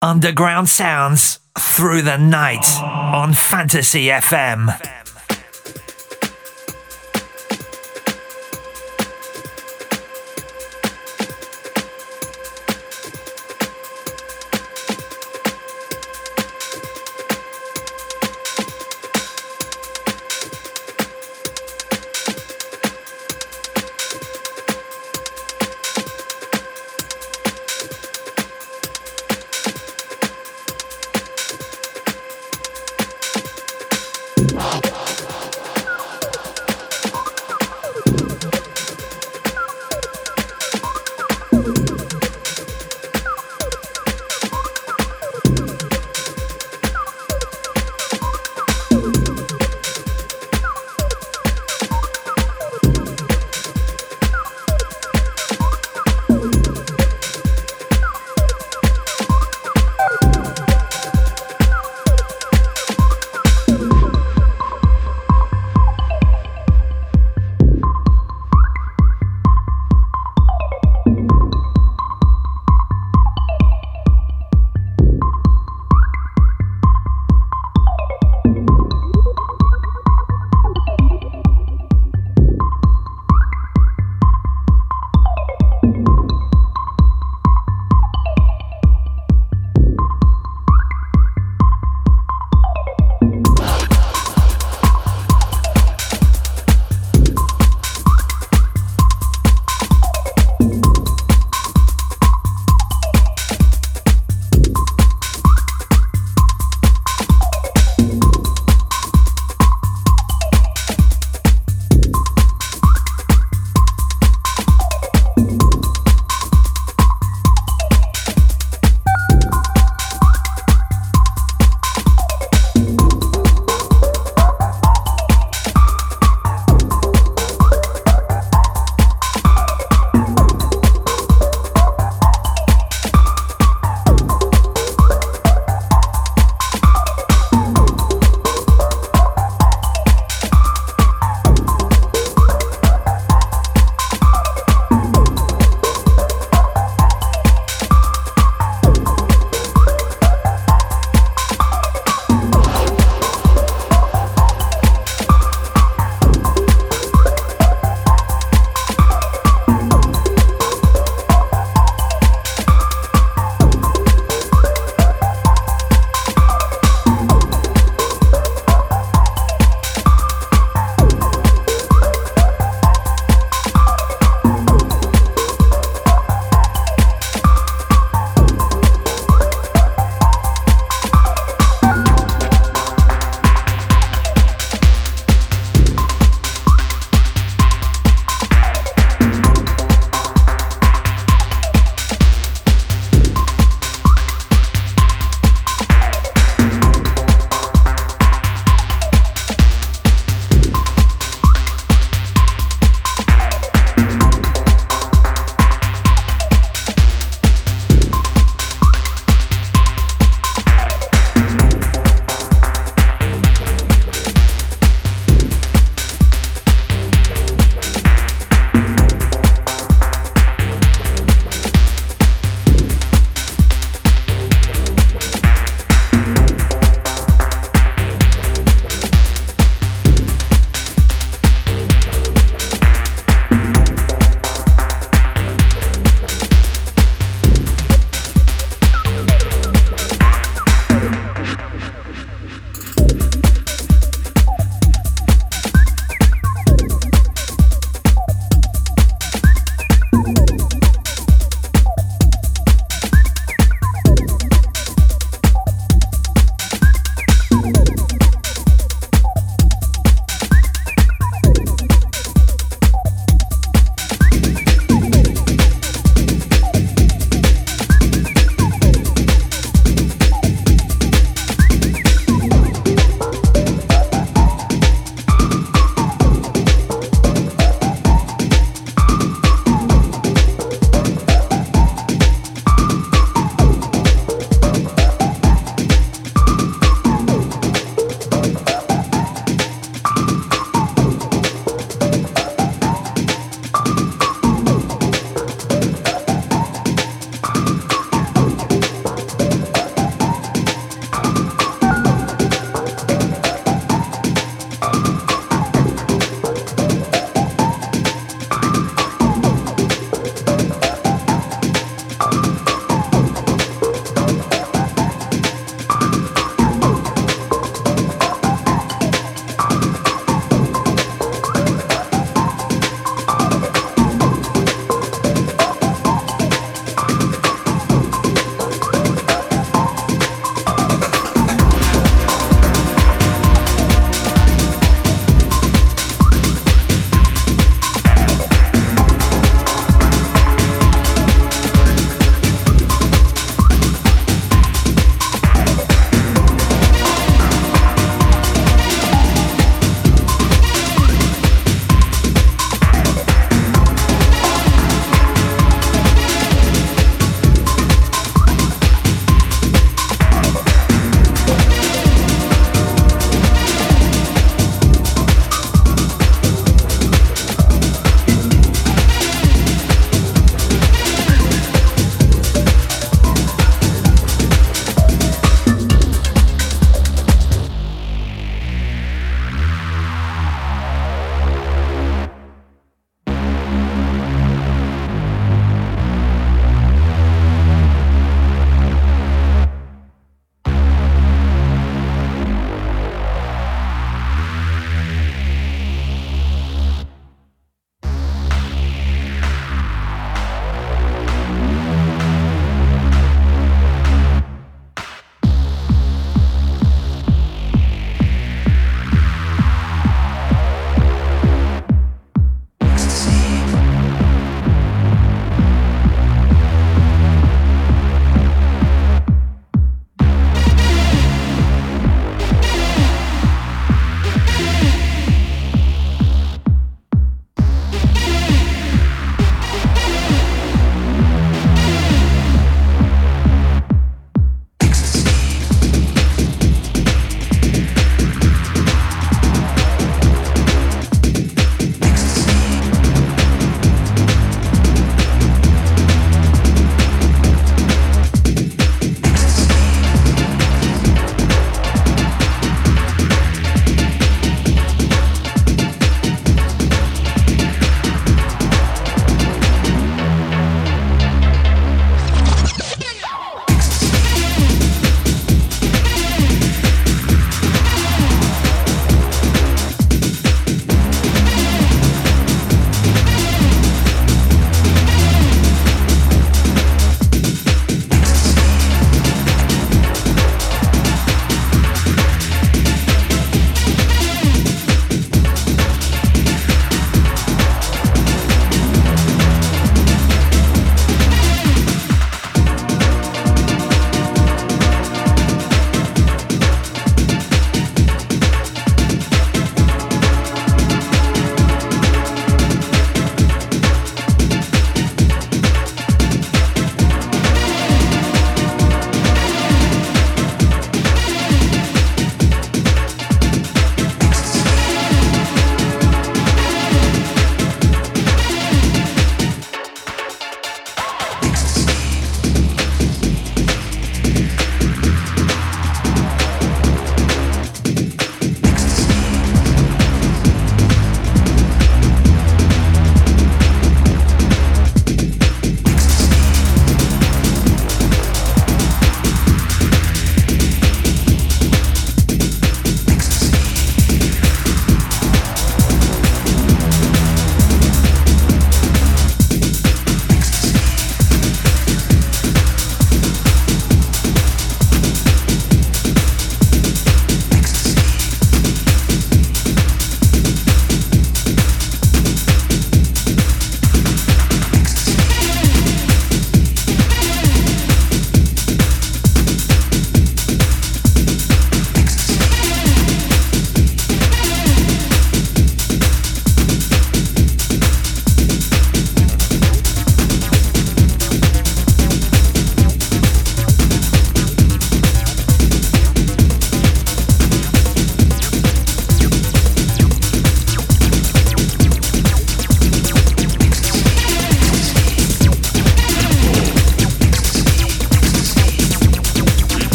Underground sounds through the night on Fantasy FM.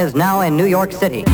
Is now in New York City.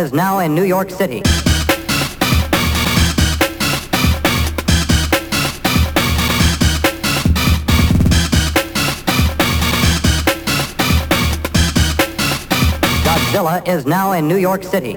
Is now in New York City. Godzilla is now in New York City.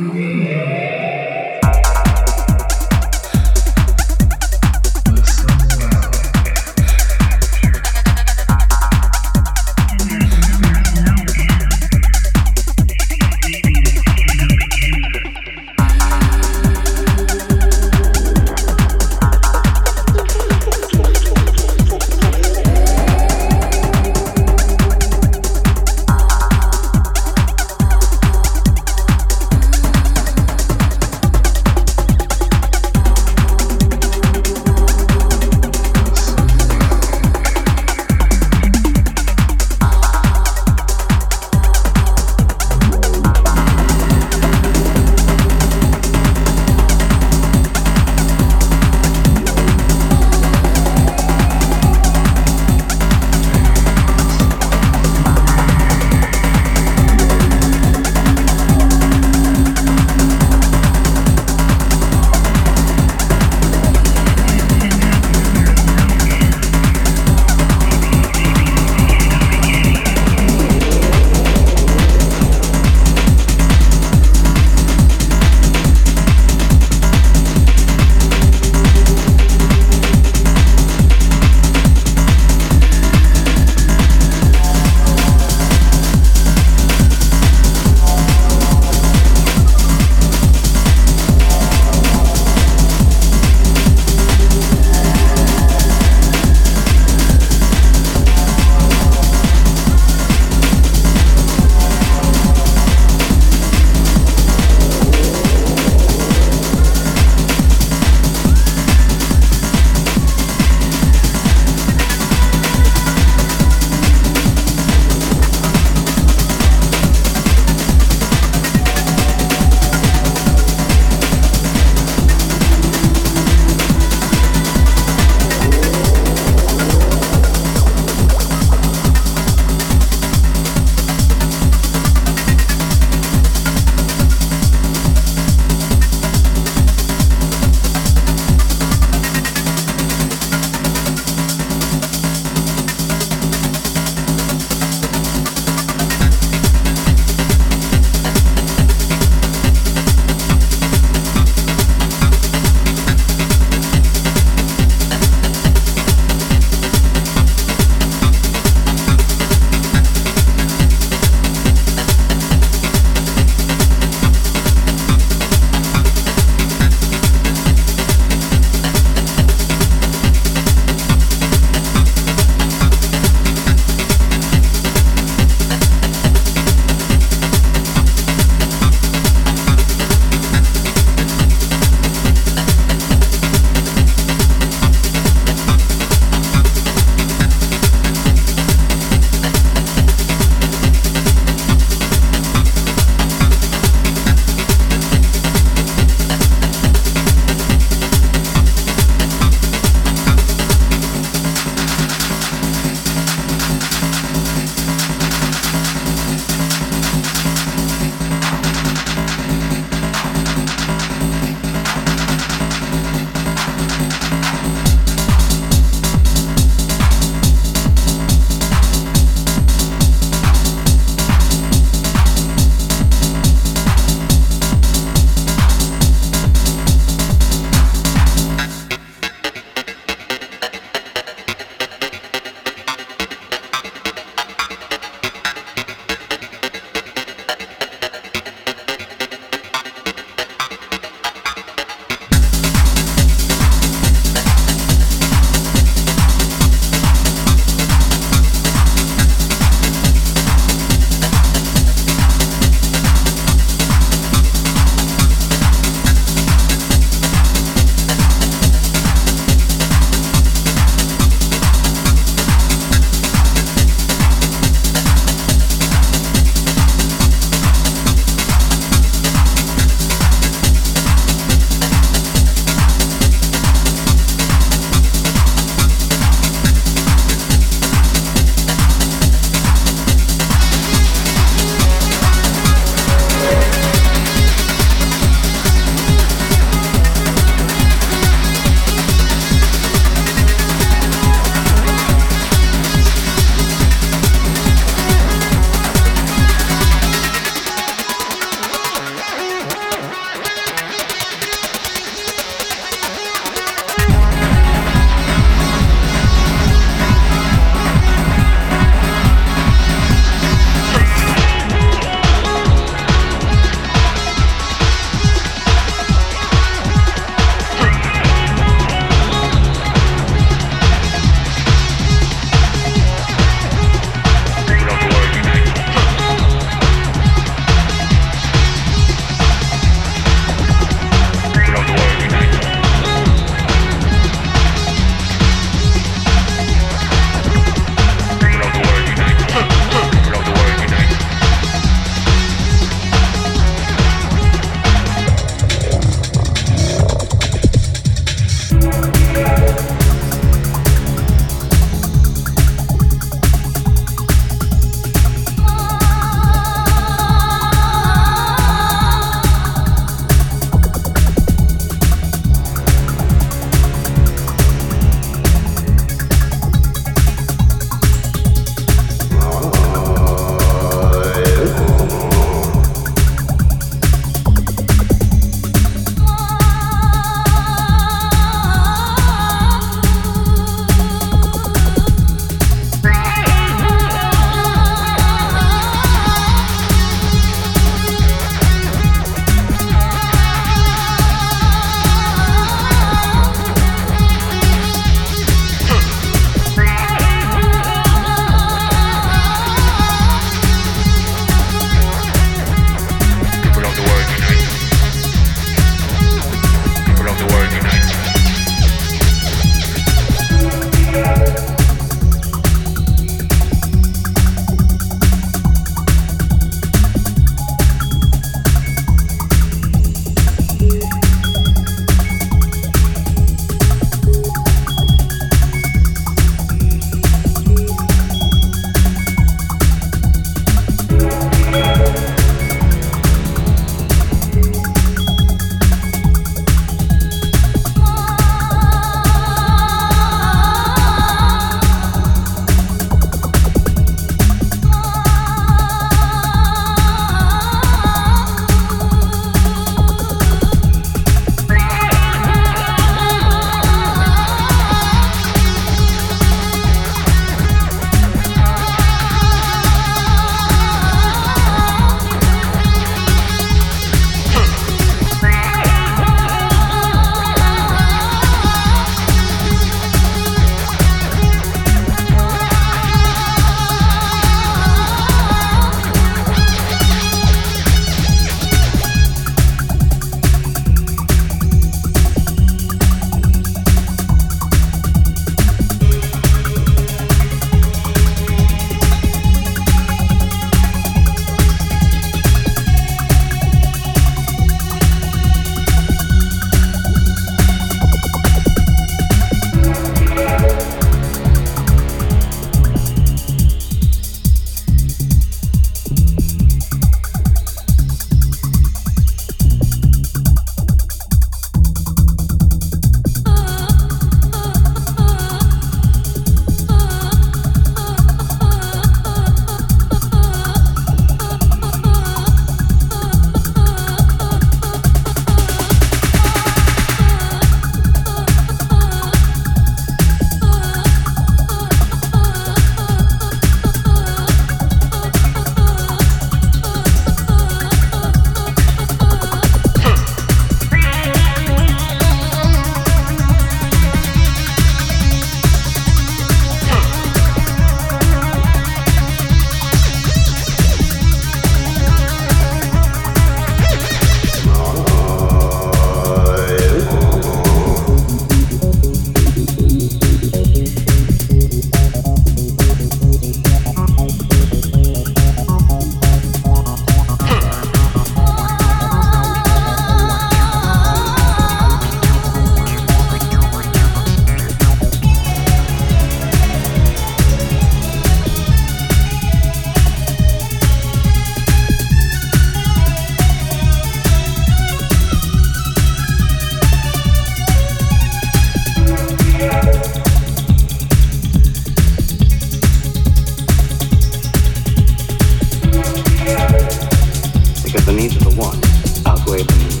because the needs of the one outweigh the needs.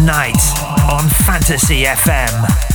Night on Fantasy FM.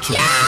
future. Yeah!